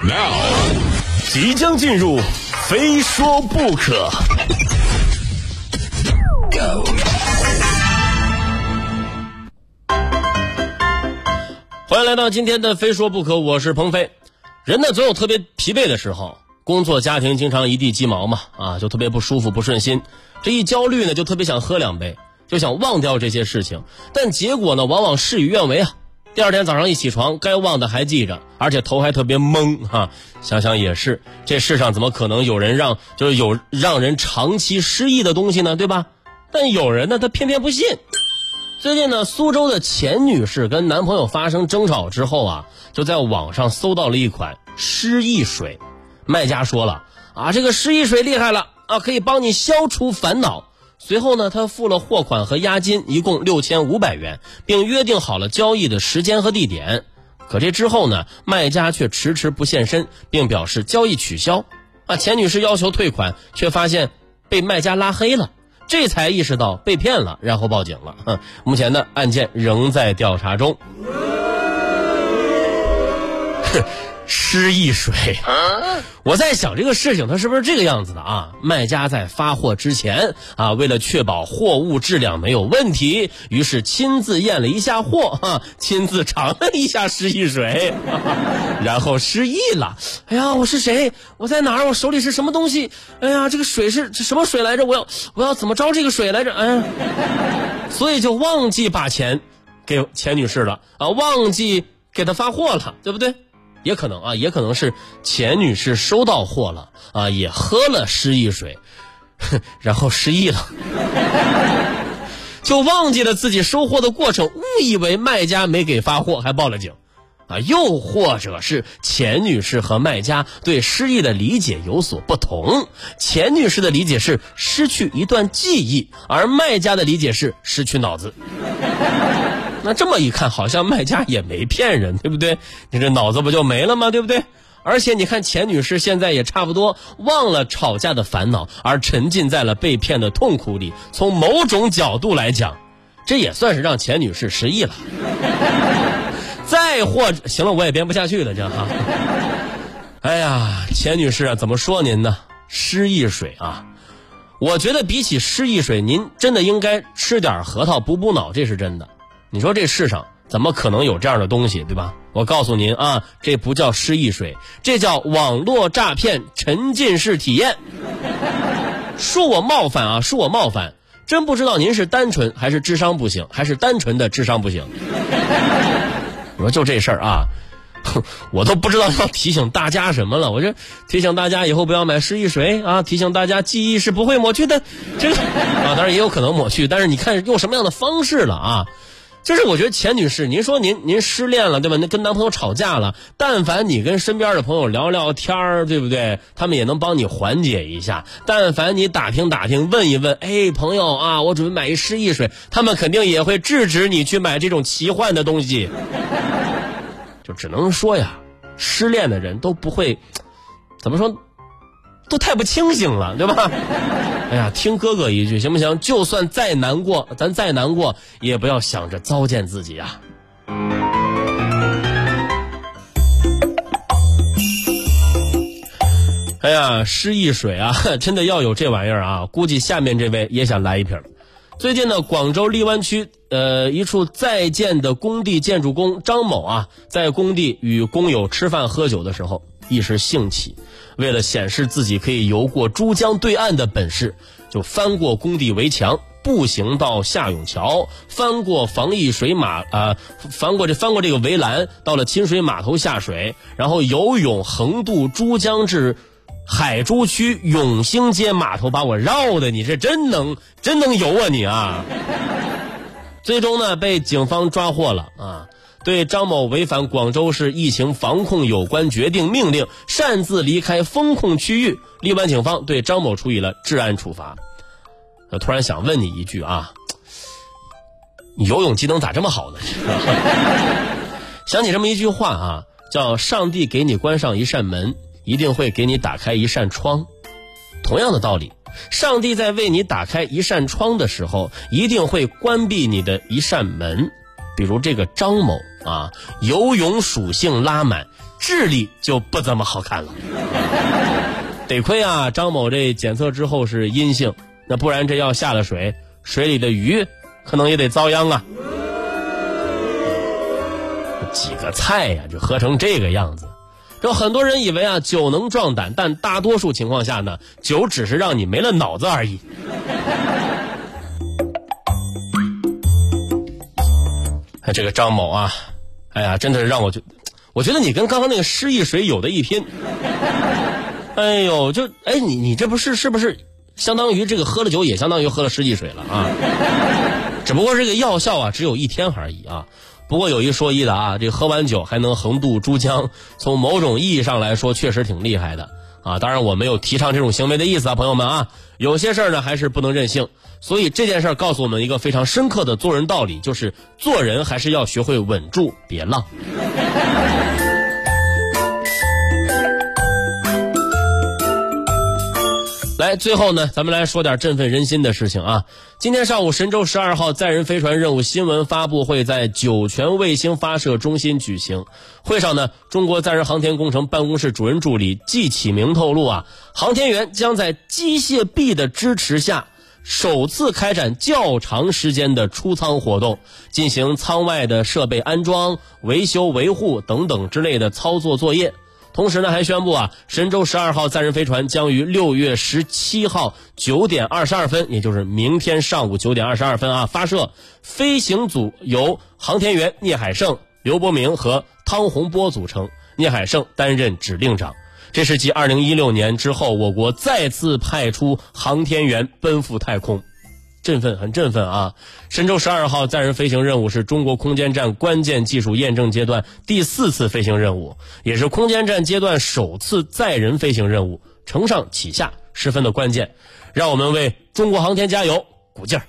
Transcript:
Now，即将进入，非说不可。欢迎来到今天的《非说不可》，我是鹏飞。人呢，总有特别疲惫的时候，工作家庭经常一地鸡毛嘛，啊，就特别不舒服、不顺心。这一焦虑呢，就特别想喝两杯，就想忘掉这些事情。但结果呢，往往事与愿违啊。第二天早上一起床，该忘的还记着，而且头还特别懵哈。想想也是，这世上怎么可能有人让就是有让人长期失忆的东西呢？对吧？但有人呢，他偏偏不信。最近呢，苏州的钱女士跟男朋友发生争吵之后啊，就在网上搜到了一款失忆水。卖家说了啊，这个失忆水厉害了啊，可以帮你消除烦恼。随后呢，他付了货款和押金，一共六千五百元，并约定好了交易的时间和地点。可这之后呢，卖家却迟迟不现身，并表示交易取消。啊，钱女士要求退款，却发现被卖家拉黑了。这才意识到被骗了，然后报警了。目前呢，案件仍在调查中。失忆水，我在想这个事情，它是不是这个样子的啊？卖家在发货之前啊，为了确保货物质量没有问题，于是亲自验了一下货，哈，亲自尝了一下失忆水，然后失忆了。哎呀，我是谁？我在哪儿？我手里是什么东西？哎呀，这个水是什么水来着？我要我要怎么着这个水来着？哎呀，所以就忘记把钱给钱女士了啊，忘记给她发货了，对不对？也可能啊，也可能是钱女士收到货了啊，也喝了失忆水，然后失忆了，就忘记了自己收货的过程，误以为卖家没给发货，还报了警，啊，又或者是钱女士和卖家对失忆的理解有所不同，钱女士的理解是失去一段记忆，而卖家的理解是失去脑子。那这么一看，好像卖家也没骗人，对不对？你这脑子不就没了吗？对不对？而且你看，钱女士现在也差不多忘了吵架的烦恼，而沉浸在了被骗的痛苦里。从某种角度来讲，这也算是让钱女士失忆了。再或，行了，我也编不下去了，这哈。哎呀，钱女士啊，怎么说您呢？失忆水啊，我觉得比起失忆水，您真的应该吃点核桃补补脑，这是真的。你说这世上怎么可能有这样的东西，对吧？我告诉您啊，这不叫失忆水，这叫网络诈骗沉浸式体验。恕我冒犯啊，恕我冒犯，真不知道您是单纯还是智商不行，还是单纯的智商不行。我说就这事儿啊，我都不知道要提醒大家什么了。我这提醒大家以后不要买失忆水啊，提醒大家记忆是不会抹去的。这个啊，当然也有可能抹去，但是你看用什么样的方式了啊？就是我觉得钱女士，您说您您失恋了对吧？那跟男朋友吵架了，但凡你跟身边的朋友聊聊天儿，对不对？他们也能帮你缓解一下。但凡你打听打听，问一问，哎，朋友啊，我准备买一失忆水，他们肯定也会制止你去买这种奇幻的东西。就只能说呀，失恋的人都不会，怎么说？都太不清醒了，对吧？哎呀，听哥哥一句行不行？就算再难过，咱再难过，也不要想着糟践自己啊！哎呀，失意水啊，真的要有这玩意儿啊！估计下面这位也想来一瓶。最近呢，广州荔湾区呃一处在建的工地建筑工张某啊，在工地与工友吃饭喝酒的时候。一时兴起，为了显示自己可以游过珠江对岸的本事，就翻过工地围墙，步行到下涌桥，翻过防疫水马啊，翻过这翻过这个围栏，到了清水码头下水，然后游泳横渡珠江至海珠区永兴街码头，把我绕的，你是真能真能游啊你啊！最终呢，被警方抓获了啊。对张某违反广州市疫情防控有关决定命令，擅自离开封控区域，荔湾警方对张某处以了治安处罚。我突然想问你一句啊，你游泳技能咋这么好呢？想起这么一句话啊，叫“上帝给你关上一扇门，一定会给你打开一扇窗”。同样的道理，上帝在为你打开一扇窗的时候，一定会关闭你的一扇门。比如这个张某啊，游泳属性拉满，智力就不怎么好看了。得亏啊，张某这检测之后是阴性，那不然这要下了水，水里的鱼可能也得遭殃啊。几个菜呀，就喝成这个样子。这很多人以为啊，酒能壮胆，但大多数情况下呢，酒只是让你没了脑子而已。这个张某啊，哎呀，真的是让我觉，我觉得你跟刚刚那个失忆水有的一拼。哎呦，就哎，你你这不是是不是相当于这个喝了酒也相当于喝了失忆水了啊？只不过这个药效啊只有一天而已啊。不过有一说一的啊，这喝完酒还能横渡珠江，从某种意义上来说确实挺厉害的啊。当然我没有提倡这种行为的意思啊，朋友们啊，有些事儿呢还是不能任性。所以这件事儿告诉我们一个非常深刻的做人道理，就是做人还是要学会稳住，别浪。来，最后呢，咱们来说点振奋人心的事情啊。今天上午，神舟十二号载人飞船任务新闻发布会在酒泉卫星发射中心举行。会上呢，中国载人航天工程办公室主任助理季启明透露啊，航天员将在机械臂的支持下，首次开展较长时间的出舱活动，进行舱外的设备安装、维修维护等等之类的操作作业。同时呢，还宣布啊，神舟十二号载人飞船将于六月十七号九点二十二分，也就是明天上午九点二十二分啊，发射。飞行组由航天员聂海胜、刘伯明和汤洪波组成，聂海胜担任指令长。这是继二零一六年之后，我国再次派出航天员奔赴太空。振奋，很振奋啊！神舟十二号载人飞行任务是中国空间站关键技术验证阶段第四次飞行任务，也是空间站阶段首次载人飞行任务，承上启下，十分的关键。让我们为中国航天加油，鼓劲儿！